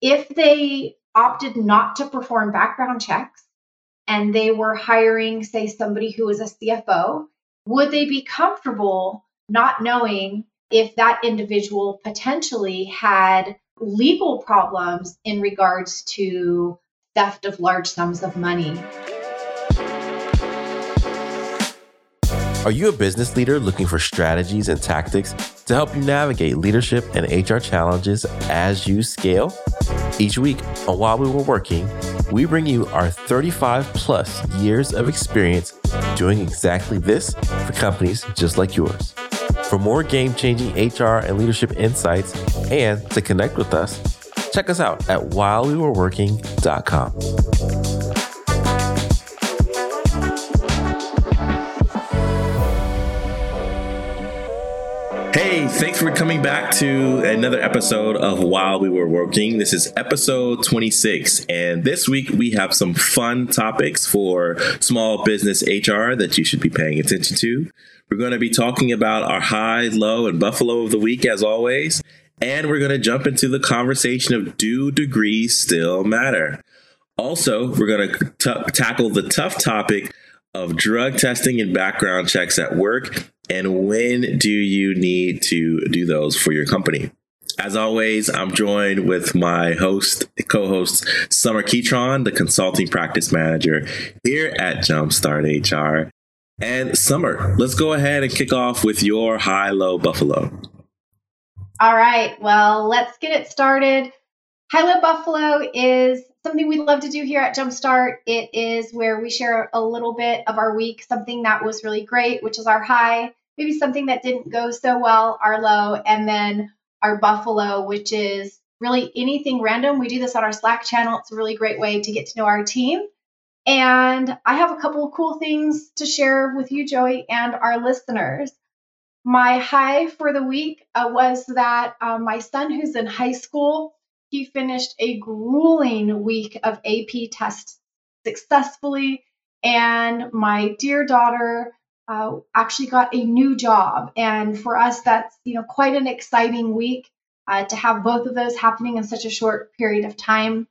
if they opted not to perform background checks and they were hiring, say, somebody who was a CFO, would they be comfortable not knowing if that individual potentially had legal problems in regards to theft of large sums of money? Are you a business leader looking for strategies and tactics to help you navigate leadership and HR challenges as you scale? Each week on While We Were Working, we bring you our 35 plus years of experience doing exactly this for companies just like yours. For more game changing HR and leadership insights and to connect with us, check us out at whilewewereworking.com. thanks for coming back to another episode of While We Were Working. This is episode 26, and this week we have some fun topics for small business HR that you should be paying attention to. We're going to be talking about our high, low, and buffalo of the week, as always, and we're going to jump into the conversation of do degrees still matter? Also, we're going to t- tackle the tough topic of drug testing and background checks at work and when do you need to do those for your company? As always, I'm joined with my host, co-host Sommer Keytron, the consulting practice manager here at Jumpstart HR. And Sommer, let's go ahead and kick off with your high-low buffalo. All right. Well, let's get it started. High-low buffalo is something we love to do here at Jumpstart. It is where we share a little bit of our week, something that was really great, which is our high, maybe something that didn't go so well, our low, and then our buffalo, which is really anything random. We do this on our Slack channel. It's a really great way to get to know our team. And I have a couple of cool things to share with you, Joey, and our listeners. My high for the week uh, was that uh, my son, who's in high school, he finished a grueling week of AP tests successfully. And my dear daughter uh, actually got a new job. And for us, that's you know quite an exciting week uh, to have both of those happening in such a short period of time.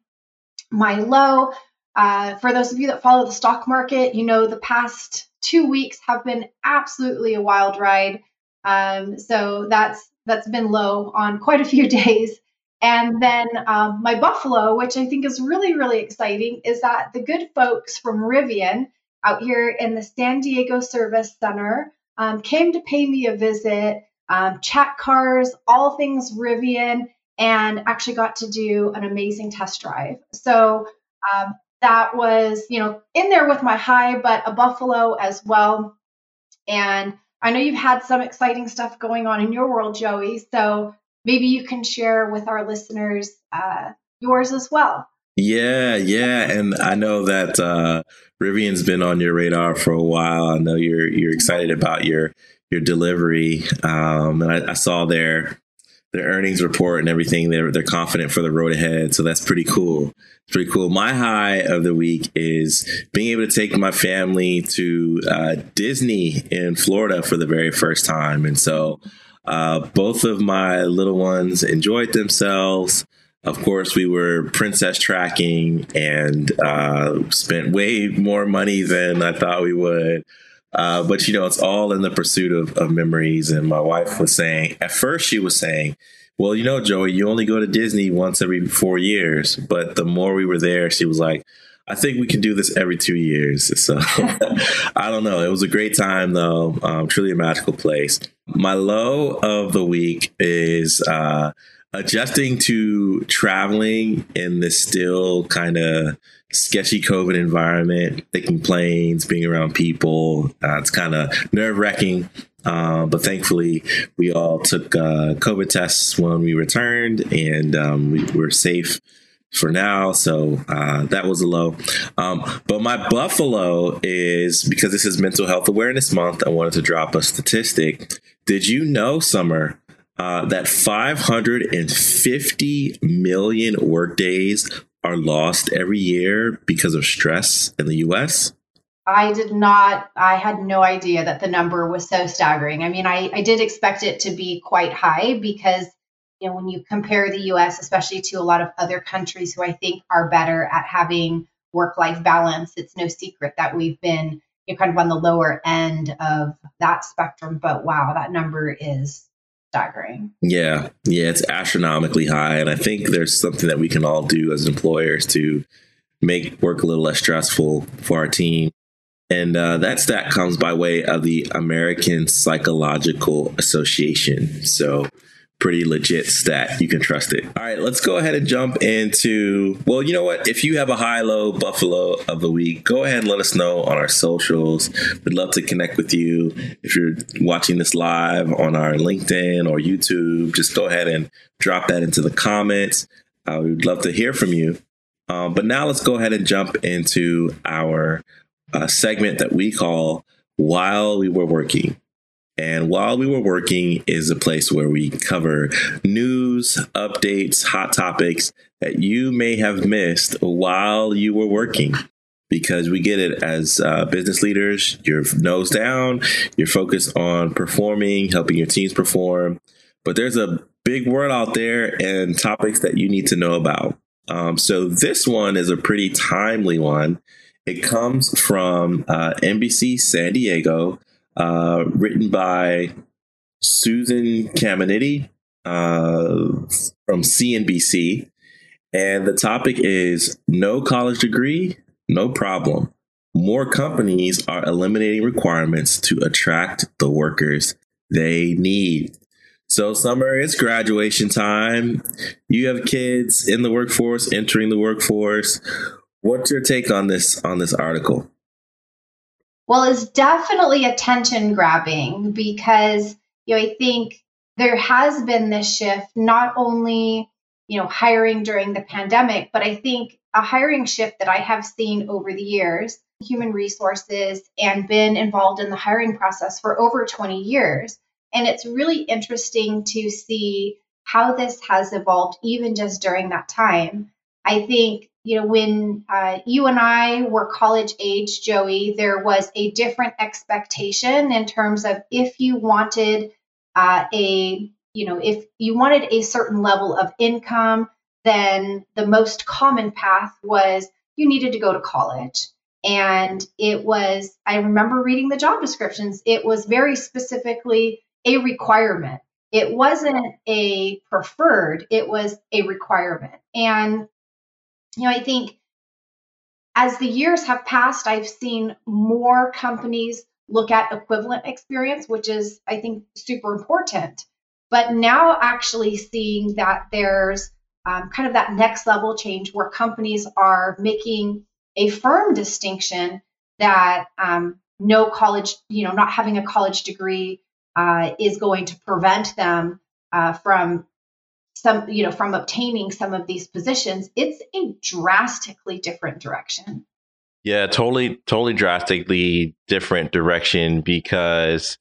My low, uh, for those of you that follow the stock market, you know the past two weeks have been absolutely a wild ride. Um, so that's that's been low on quite a few days. And then um, my Buffalo, which I think is really, really exciting, is that the good folks from Rivian out here in the San Diego Service Center um, came to pay me a visit, um, chat cars, all things Rivian, and actually got to do an amazing test drive. So um, that was, you know, in there with my high, but a Buffalo as well. And I know you've had some exciting stuff going on in your world, Joey. So maybe you can share with our listeners uh, yours as well. Yeah, yeah, and I know that uh, Rivian's been on your radar for a while. I know you're you're excited about your your delivery, um, and I, I saw their their earnings report and everything. They're they're confident for the road ahead, so that's pretty cool. It's pretty cool. My high of the week is being able to take my family to uh, Disney in Florida for the very first time, and so uh, both of my little ones enjoyed themselves. Of course, we were princess tracking and uh, spent way more money than I thought we would. Uh, but you know, it's all in the pursuit of, of memories. And my wife was saying, at first, she was saying, well, you know, Joey, you only go to Disney once every four years. But the more we were there, she was like, I think we can do this every two years. So I don't know. It was a great time, though. Um, truly a magical place. My low of the week is uh, adjusting to traveling in this still kind of sketchy COVID environment, taking planes, being around people. Uh, it's kind of nerve wracking. Uh, but thankfully, we all took uh, COVID tests when we returned and um, we were safe for now. So uh, that was a low. Um, but my Buffalo is because this is Mental Health Awareness Month, I wanted to drop a statistic. Did you know, Sommer, uh, that 550 million workdays are lost every year because of stress in the US? I did not, I had no idea that the number was so staggering. I mean, I, I did expect it to be quite high because you know, when you compare the US, especially to a lot of other countries who I think are better at having work life balance, it's no secret that we've been you know, kind of on the lower end of that spectrum. But wow, that number is staggering. Yeah. Yeah. It's astronomically high. And I think there's something that we can all do as employers to make work a little less stressful for our team. And uh, that stat comes by way of the American Psychological Association. So pretty legit stat. You can trust it. All right, let's go ahead and jump into. Well, you know what? If you have a high low Buffalo of the week, go ahead and let us know on our socials. We'd love to connect with you. If you're watching this live on our LinkedIn or YouTube, just go ahead and drop that into the comments. Uh, we'd love to hear from you. Um, but now let's go ahead and jump into our uh, segment that we call While We Were Working. And while we were working is a place where we cover news, updates, hot topics that you may have missed while you were working. Because we get it as uh, business leaders, you're nose down, you're focused on performing, helping your teams perform. But there's a big world out there and topics that you need to know about. Um, so this one is a pretty timely one. It comes from uh, NBC San Diego uh, written by Susan Caminiti uh, from CNBC. And the topic is no college degree, no problem. More companies are eliminating requirements to attract the workers they need. So, summer is graduation time. You have kids in the workforce, entering the workforce. What's your take on this on this article? Well, it's definitely attention grabbing because you know I think there has been this shift not only you know hiring during the pandemic, but I think a hiring shift that I have seen over the years, human resources and been involved in the hiring process for over 20 years. And it's really interesting to see how this has evolved even just during that time. I think you know, when uh, you and I were college age, Joey, there was a different expectation in terms of if you wanted uh, a, you know, if you wanted a certain level of income, then the most common path was you needed to go to college. And it was, I remember reading the job descriptions, it was very specifically a requirement. It wasn't a preferred, it was a requirement. And you know, I think as the years have passed, I've seen more companies look at equivalent experience, which is, I think, super important. But now actually seeing that there's um, kind of that next level change where companies are making a firm distinction that um, no college, you know, not having a college degree uh, is going to prevent them uh, from some, you know, from obtaining some of these positions, it's a drastically different direction. Yeah, totally, totally drastically different direction because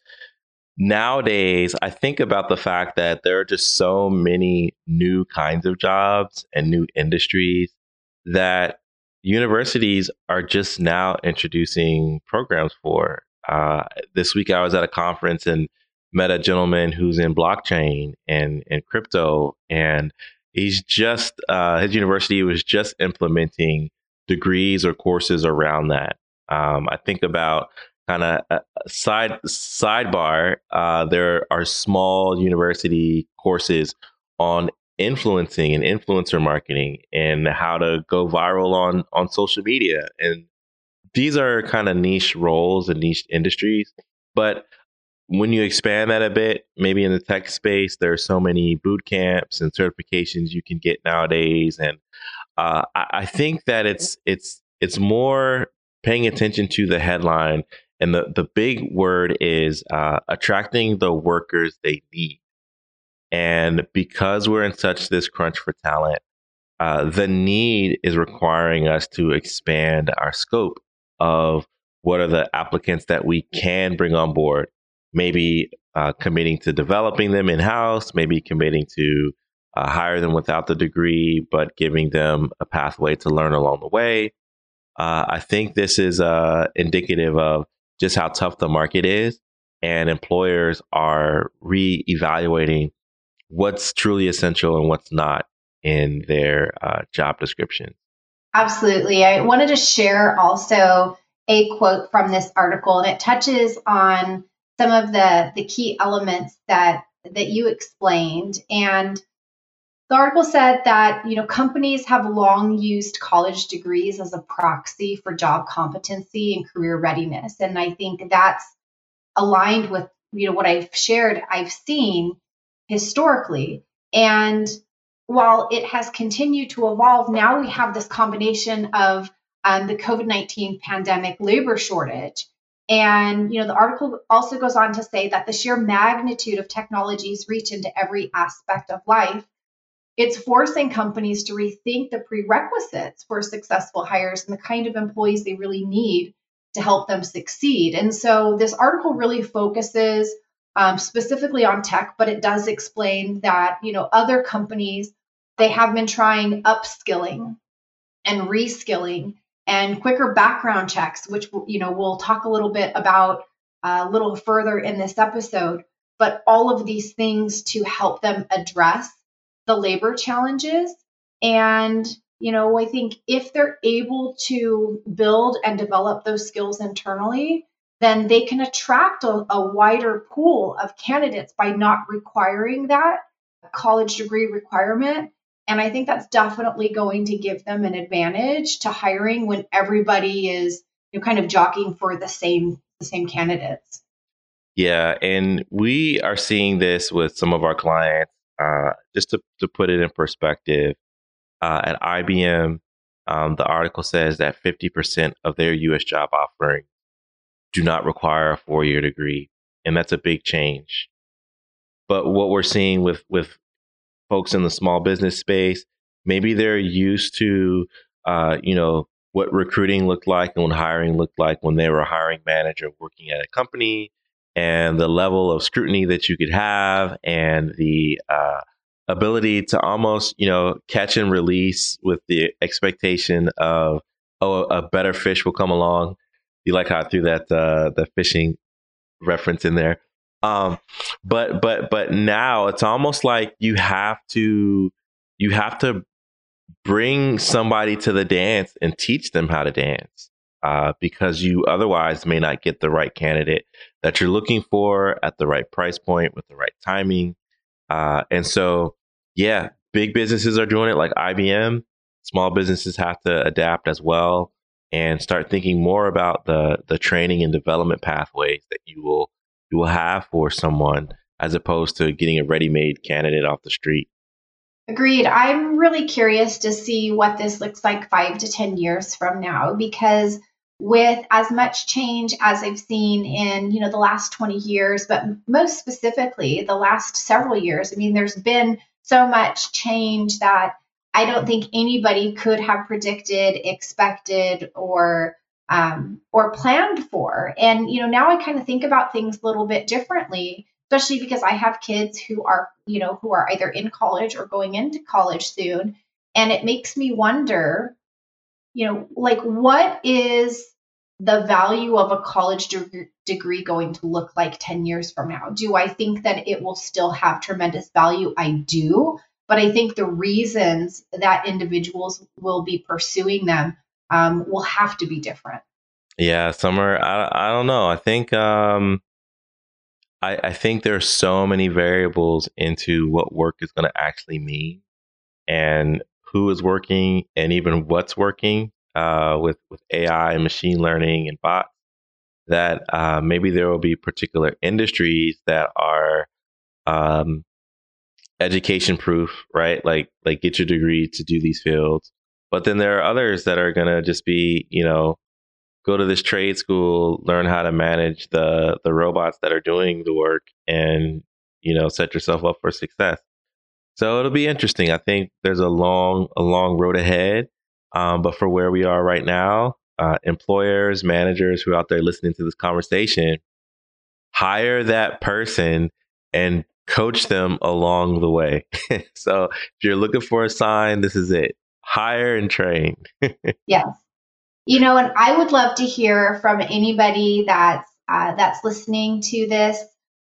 nowadays I think about the fact that there are just so many new kinds of jobs and new industries that universities are just now introducing programs for. Uh, this week I was at a conference and met a gentleman who's in blockchain and, and crypto, and he's just uh, his university was just implementing degrees or courses around that. Um, I think about kind of a side sidebar. Uh, there are small university courses on influencing and influencer marketing and how to go viral on on social media and these are kind of niche roles and niche industries but when you expand that a bit, maybe in the tech space, there are so many boot camps and certifications you can get nowadays, and uh, I, I, think that it's it's it's more paying attention to the headline, and the the big word is uh, attracting the workers they need, and because we're in such this crunch for talent, uh, the need is requiring us to expand our scope of what are the applicants that we can bring on board maybe uh, committing to developing them in house, maybe committing to uh, hire them without the degree, but giving them a pathway to learn along the way. Uh, I think this is uh, indicative of just how tough the market is, and employers are re-evaluating what's truly essential and what's not in their uh, job description. Absolutely. I wanted to share also a quote from this article, and it touches on some of the, the key elements that that you explained. And the article said that you know companies have long used college degrees as a proxy for job competency and career readiness, and I think that's aligned with you know what I've shared. I've seen historically, and while it has continued to evolve, now we have this combination of um, the COVID 19 pandemic labor shortage. And, you know, the article also goes on to say that the sheer magnitude of technology's reach into every aspect of life, it's forcing companies to rethink the prerequisites for successful hires and the kind of employees they really need to help them succeed. And so this article really focuses um, specifically on tech, but it does explain that, you know, other companies, they have been trying upskilling and reskilling and quicker background checks, which you know we'll talk a little bit about uh, a little further in this episode. But all of these things to help them address the labor challenges. And you know, I think if they're able to build and develop those skills internally, then they can attract a, a wider pool of candidates by not requiring that college degree requirement and I think that's definitely going to give them an advantage to hiring when everybody is you know, kind of jockeying for the same the same candidates. Yeah, and we are seeing this with some of our clients. Uh, just to, to put it in perspective, uh, at IBM, um, the article says that 50% of their U.S. job offerings do not require a four-year degree, and that's a big change. But what we're seeing with with folks in the small business space, maybe they're used to, uh, you know, what recruiting looked like and what hiring looked like when they were a hiring manager working at a company and the level of scrutiny that you could have and the uh, ability to almost, you know, catch and release with the expectation of, oh, a better fish will come along. You like how I threw that, uh, the fishing reference in there. Um, but but but now it's almost like you have to you have to bring somebody to the dance and teach them how to dance uh, because you otherwise may not get the right candidate that you're looking for at the right price point with the right timing. Uh, and so, yeah, big businesses are doing it like IBM. Small businesses have to adapt as well and start thinking more about the the training and development pathways that you will you will have for someone as opposed to getting a ready-made candidate off the street. Agreed. I'm really curious to see what this looks like 5 to 10 years from now because with as much change as I've seen in, you know, the last 20 years, but most specifically the last several years, I mean there's been so much change that I don't think anybody could have predicted, expected or um, or planned for. And, you know, now I kind of think about things a little bit differently, especially because I have kids who are, you know, who are either in college or going into college soon. And it makes me wonder, you know, like what is the value of a college de- degree going to look like 10 years from now? Do I think that it will still have tremendous value? I do. But I think the reasons that individuals will be pursuing them um, will have to be different. Yeah, Sommer. I I don't know. I think um, I I think there's so many variables into what work is going to actually mean, and who is working, and even what's working uh, with with AI and machine learning and bots. That uh, maybe there will be particular industries that are um, education proof, right? Like like get your degree to do these fields but then there are others that are going to just be, you know, go to this trade school, learn how to manage the the robots that are doing the work and, you know, set yourself up for success. So it'll be interesting. I think there's a long a long road ahead. Um, but for where we are right now, uh, employers, managers who are out there listening to this conversation, hire that person and coach them along the way. so if you're looking for a sign, this is it hire and train. yes. You know, and I would love to hear from anybody that's uh, that's listening to this.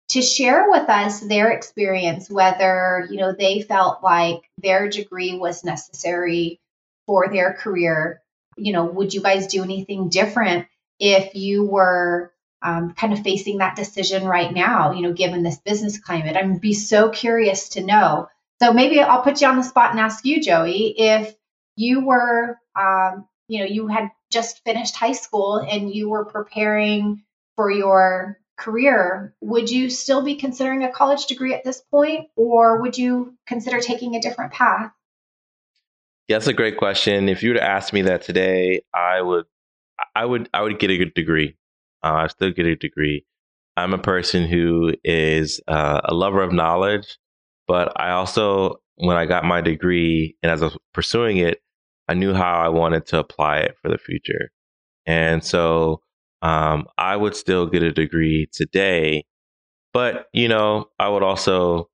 to share with us their experience, whether you know they felt like their degree was necessary for their career. You know, would you guys do anything different if you were um, kind of facing that decision right now? You know, given this business climate, I'd be so curious to know. So maybe I'll put you on the spot and ask you, Joey, if you were, um, you know, you had just finished high school and you were preparing for your career, would you still be considering a college degree at this point, or would you consider taking a different path? Yeah, that's a great question. If you were to ask me that today, I would, I would, I would get a good degree. Uh, I still get a degree. I'm a person who is uh, a lover of knowledge, but I also, when I got my degree and as I was pursuing it, I knew how I wanted to apply it for the future. And so um, I would still get a degree today, but you know, I would also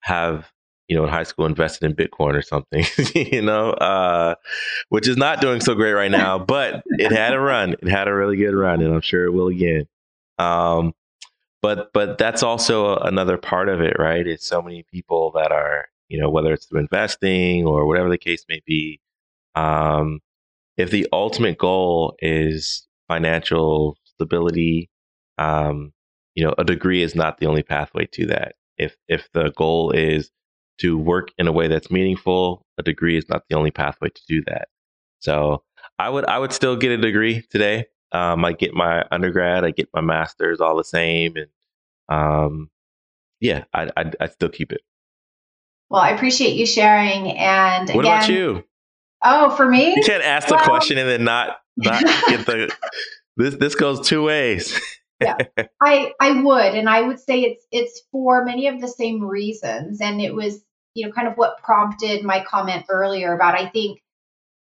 have you know in high school invested in Bitcoin or something, you know, uh, which is not doing so great right now. But it had a run; it had a really good run, and I'm sure it will again. Um, but but that's also another part of it, right? It's so many people that are you know whether it's through investing or whatever the case may be. Um, if the ultimate goal is financial stability. Um, you know, a degree is not the only pathway to that. If if the goal is to work in a way that's meaningful, a degree is not the only pathway to do that. So I would I would still get a degree today. Um, I get my undergrad, I get my master's, all the same, and um, yeah, I I still keep it. Well, I appreciate you sharing. And what again, about you? Oh, for me, you can't ask well, the question and then not not get the this this goes two ways. yeah, I I would, and I would say it's it's for many of the same reasons, and it was you know kind of what prompted my comment earlier about I think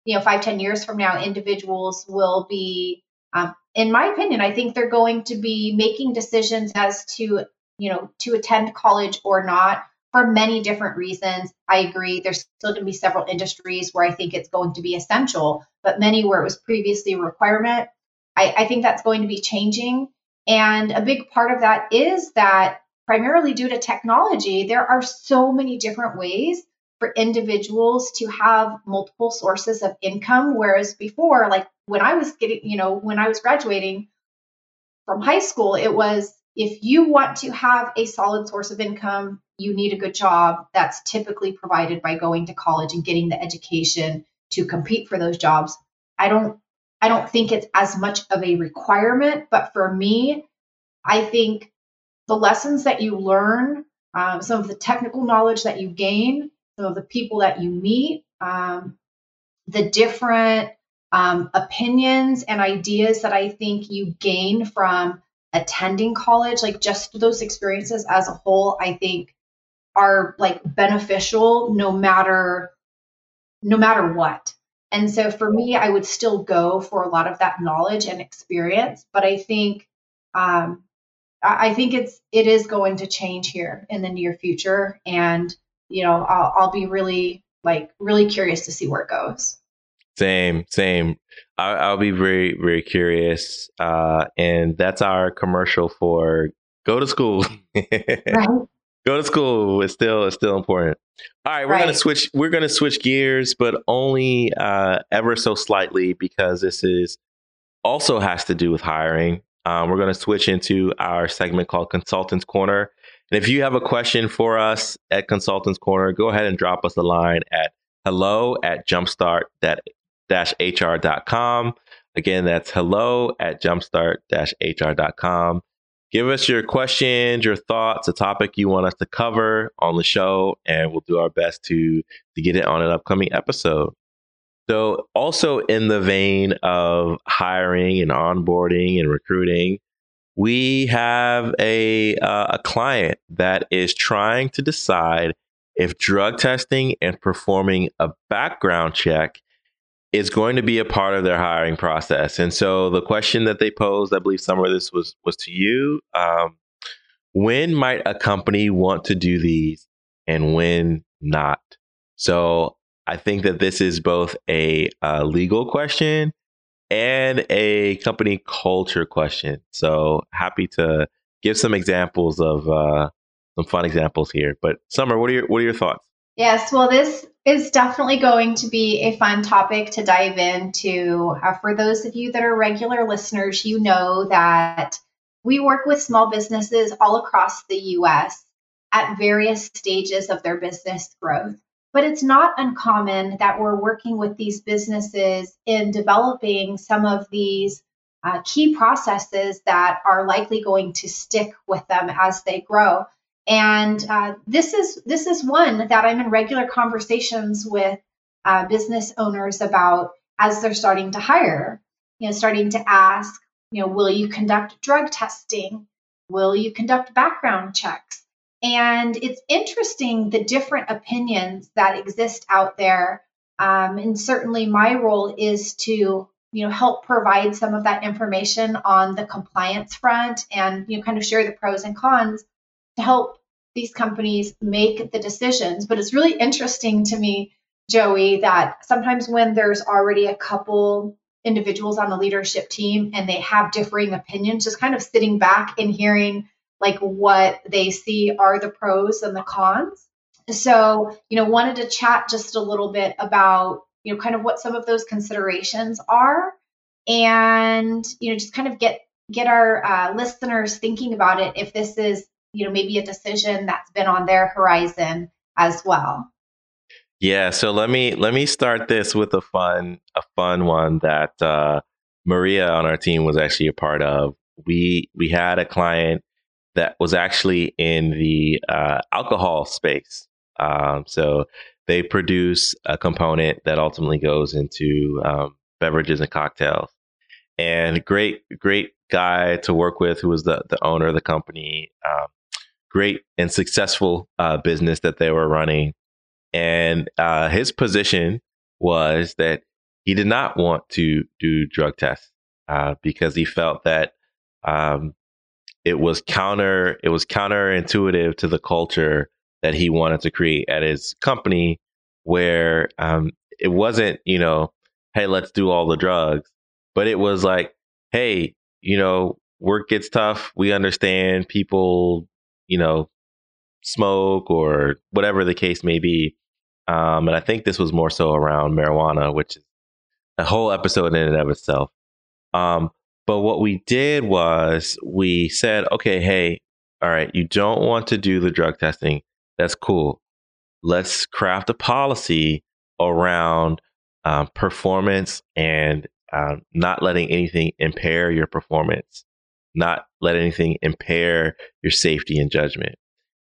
you know five ten years from now individuals will be um, in my opinion i think they're going to be making decisions as to you know to attend college or not for many different reasons i agree there's still going to be several industries where i think it's going to be essential but many where it was previously a requirement I, I think that's going to be changing. And a big part of that is that primarily due to technology, there are so many different ways for individuals to have multiple sources of income. Whereas before, like when I was getting, you know, when I was graduating from high school, it was if you want to have a solid source of income, you need a good job. That's typically provided by going to college and getting the education to compete for those jobs. I don't I don't think it's as much of a requirement, but for me, I think the lessons that you learn, um, some of the technical knowledge that you gain, some of the people that you meet, um, the different um, opinions and ideas that I think you gain from attending college, like just those experiences as a whole, I think are like beneficial no matter no matter what. And so for me, I would still go for a lot of that knowledge and experience. But I think um, I think it's it is going to change here in the near future, and you know I'll, I'll be really like really curious to see where it goes. Same, same. I, will be very, very curious. Uh, and that's our commercial for go to school. right go to school is still is still important. All right, we're right. gonna switch. We're gonna switch gears, but only uh, ever so slightly because this is also has to do with hiring. Um, we're gonna switch into our segment called Consultants Corner. And if you have a question for us at Consultants Corner, go ahead and drop us a line at hello at jumpstart-hr.com. Again, that's hello at jumpstart-hr.com. Give us your questions, your thoughts, a topic you want us to cover on the show, and we'll do our best to to get it on an upcoming episode. So, also in the vein of hiring and onboarding and recruiting, we have a uh, a client that is trying to decide if drug testing and performing a background check is going to be a part of their hiring process. And so the question that they posed, I believe some of this was was to you. Um, when might a company want to do these and when not? So I think that this is both a, a legal question and a company culture question. So happy to give some examples of uh, some fun examples here. But Sommer, what are your what are your thoughts? Yes, well, this is definitely going to be a fun topic to dive into. Uh, for those of you that are regular listeners, you know that we work with small businesses all across the US at various stages of their business growth. But it's not uncommon that we're working with these businesses in developing some of these uh, key processes that are likely going to stick with them as they grow. And uh, this is this is one that I'm in regular conversations with uh, business owners about as they're starting to hire. You know, starting to ask, you know, will you conduct drug testing? Will you conduct background checks? And it's interesting the different opinions that exist out there. Um, and certainly, my role is to you know help provide some of that information on the compliance front and you know kind of share the pros and cons to help these companies make the decisions. But it's really interesting to me, Joey, that sometimes when there's already a couple individuals on the leadership team and they have differing opinions, just kind of sitting back and hearing like what they see are the pros and the cons. So, you know, wanted to chat just a little bit about, you know, kind of what some of those considerations are and, you know, just kind of get get our uh, listeners thinking about it if this is you know maybe a decision that's been on their horizon as well. Yeah so let me let me start this with a fun a fun one that uh, maria on our team was actually a part of. We we had a client that was actually in the uh, alcohol space. Um, so they produce a component that ultimately goes into um, beverages and cocktails. And great great guy to work with who was the, the owner of the company. Um, great and successful uh, business that they were running. And uh, his position was that he did not want to do drug tests uh, because he felt that um, it was counter it was counterintuitive to the culture that he wanted to create at his company, where um, it wasn't you know, hey, let's do all the drugs, but it was like, hey, you know, work gets tough. We understand people you know, smoke or whatever the case may be. Um, and I think this was more so around marijuana, which is a whole episode in and of itself. Um, but what we did was we said, okay, hey, all right, you don't want to do the drug testing. That's cool. Let's craft a policy around um, performance and um, not letting anything impair your performance not let anything impair your safety and judgment.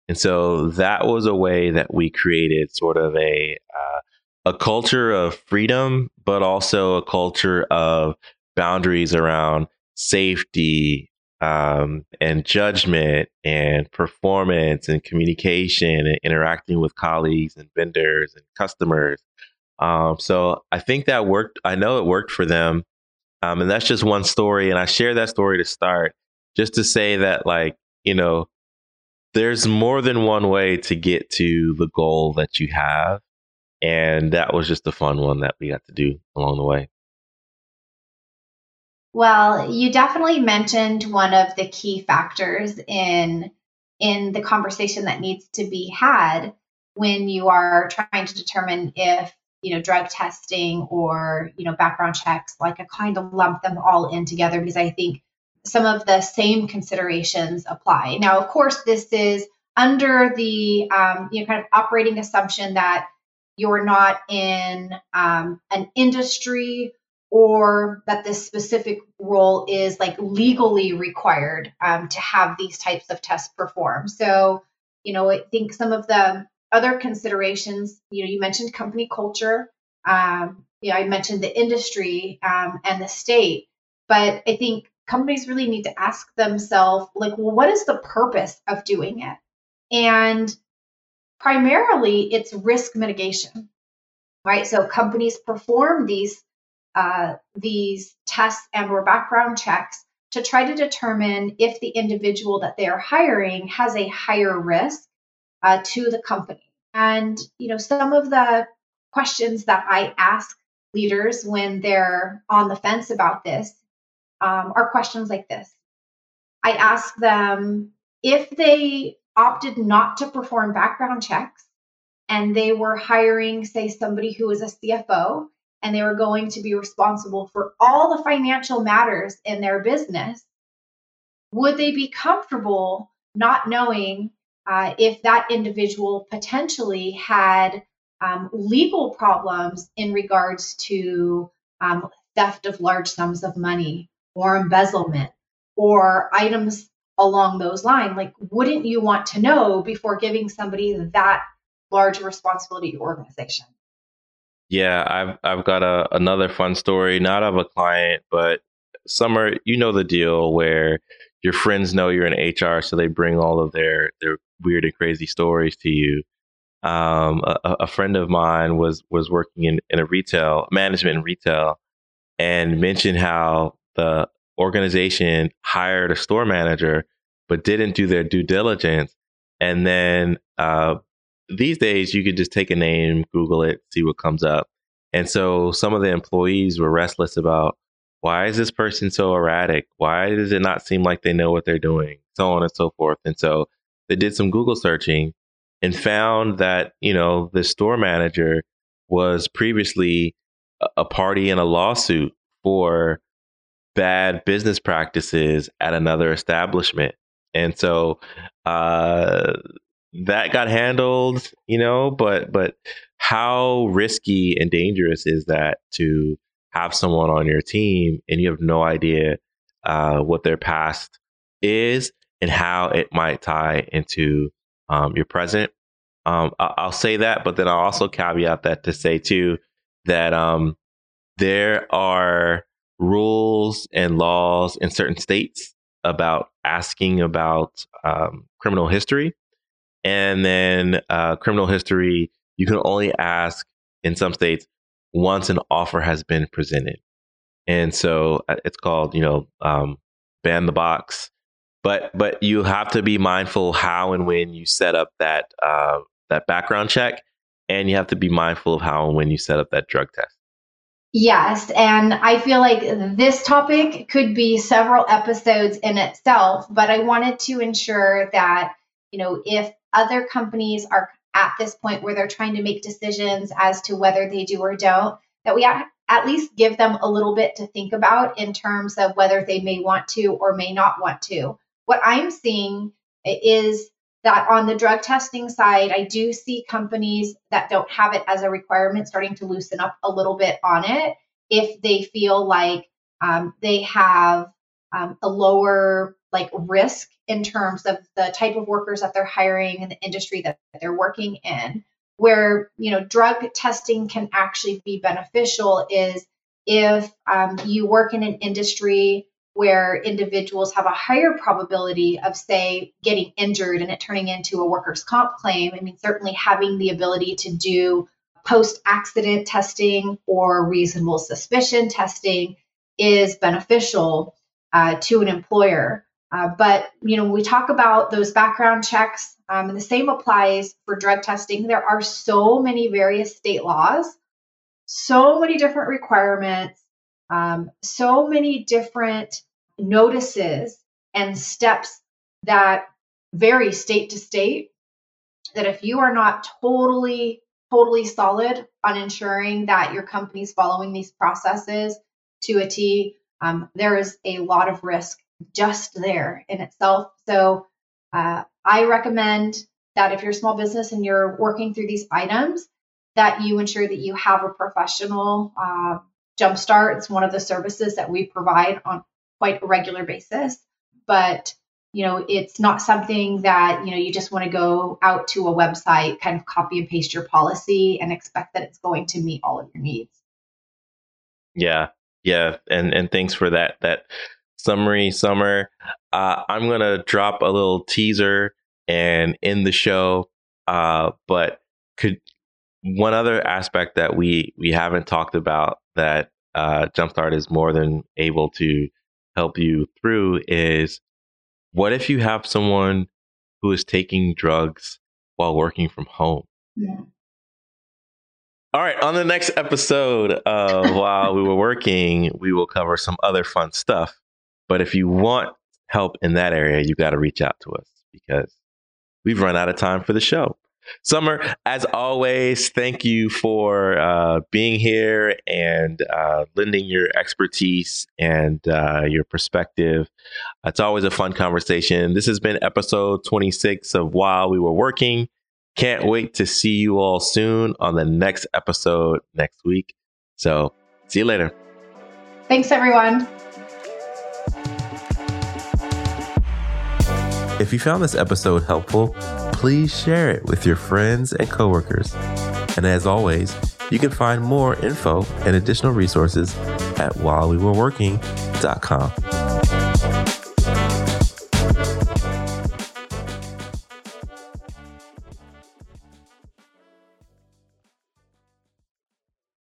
And so that was a way that we created sort of a uh, a culture of freedom, but also a culture of boundaries around safety um, and judgment and performance and communication and interacting with colleagues and vendors and customers. Um, so I think that worked. I know it worked for them. Um, and that's just one story. And I share that story to start just to say that, like, you know, there's more than one way to get to the goal that you have. And that was just a fun one that we got to do along the way. Well, you definitely mentioned one of the key factors in in the conversation that needs to be had when you are trying to determine if you know drug testing or you know background checks like i kind of lump them all in together because i think some of the same considerations apply. Now, of course, this is under the um, you know kind of operating assumption that you're not in um, an industry or that this specific role is like legally required um, to have these types of tests performed. So, you know, I think some of the other considerations, you know, you mentioned company culture. Um, you know, I mentioned the industry um, and the state, but I think companies really need to ask themselves like well what is the purpose of doing it? And primarily it's risk mitigation right? So companies perform these uh, these tests and or background checks to try to determine if the individual that they are hiring has a higher risk uh, to the company. And you know some of the questions that i ask leaders when they're on the fence about this um, are questions like this. I ask them if they opted not to perform background checks and they were hiring, say, somebody who was a CFO and they were going to be responsible for all the financial matters in their business, would they be comfortable not knowing uh, if that individual potentially had um, legal problems in regards to um, theft of large sums of money or embezzlement or items along those lines? Like, wouldn't you want to know before giving somebody that large responsibility organization? Yeah, I've I've got a another fun story, not of a client, but Sommer, you know the deal where your friends know you're in HR, so they bring all of their their weird and crazy stories to you. Um, a, a, friend of mine was was working in, in a retail management in retail, and mentioned how the organization hired a store manager but didn't do their due diligence, and then uh, these days you could just take a name, Google it, see what comes up. And so some of the employees were restless about why is this person so erratic? Why does it not seem like they know what they're doing? So on and so forth. And so they did some Google searching and found that, you know, the store manager was previously a party in a lawsuit for bad business practices at another establishment. And so uh, that got handled, you know, but but how risky and dangerous is that to have someone on your team and you have no idea uh, what their past is and how it might tie into um, your present. Um, I- will say that, but then I'll also caveat that to say too that um, there are rules and laws in certain states about asking about um, criminal history and then uh, criminal history, you can only ask in some states once an offer has been presented. And so uh, it's called, you know, um, ban the box. But but you have to be mindful how and when you set up that uh, that background check, and you have to be mindful of how and when you set up that drug test. Yes, and I feel like this topic could be several episodes in itself, but I wanted to ensure that you know if other companies are at this point where they're trying to make decisions as to whether they do or don't, that we at least give them a little bit to think about in terms of whether they may want to or may not want to. What I'm seeing is that on the drug testing side, I do see companies that don't have it as a requirement starting to loosen up a little bit on it if they feel like um, they have um, a lower like risk in terms of the type of workers that they're hiring and the industry that they're working in. Where you know drug testing can actually be beneficial is if um, you work in an industry where individuals have a higher probability of say getting injured and it turning into a workers comp claim i mean certainly having the ability to do post accident testing or reasonable suspicion testing is beneficial uh, to an employer uh, but you know, we talk about those background checks, um, and the same applies for drug testing. There are so many various state laws, so many different requirements, um, so many different notices and steps that vary state to state. That if you are not totally, totally solid on ensuring that your company's following these processes to a T, um, there is a lot of risk just there in itself. So uh, I recommend that if you're a small business and you're working through these items, that you ensure that you have a professional uh, jumpstart. It's one of the services that we provide on quite a regular basis, but you know it's not something that you know you just want to go out to a website kind of copy and paste your policy and expect that it's going to meet all of your needs yeah yeah and and thanks for that that summary Sommer. Uh, I'm gonna drop a little teaser and end the show. Uh, but could one other aspect that we we haven't talked about that uh, Jumpstart is more than able to help you through is what if you have someone who is taking drugs while working from home? Yeah. All right, on the next episode of While We Were Working, we will cover some other fun stuff. But if you want help in that area, you got to reach out to us because we've run out of time for the show. Sommer, as always, thank you for uh, being here and uh, lending your expertise and uh, your perspective. It's always a fun conversation. This has been episode 26 of While We Were Working. Can't wait to see you all soon on the next episode next week. So, see you later. Thanks, everyone. If you found this episode helpful, please share it with your friends and coworkers. And as always, you can find more info and additional resources at whilewewereworking.com.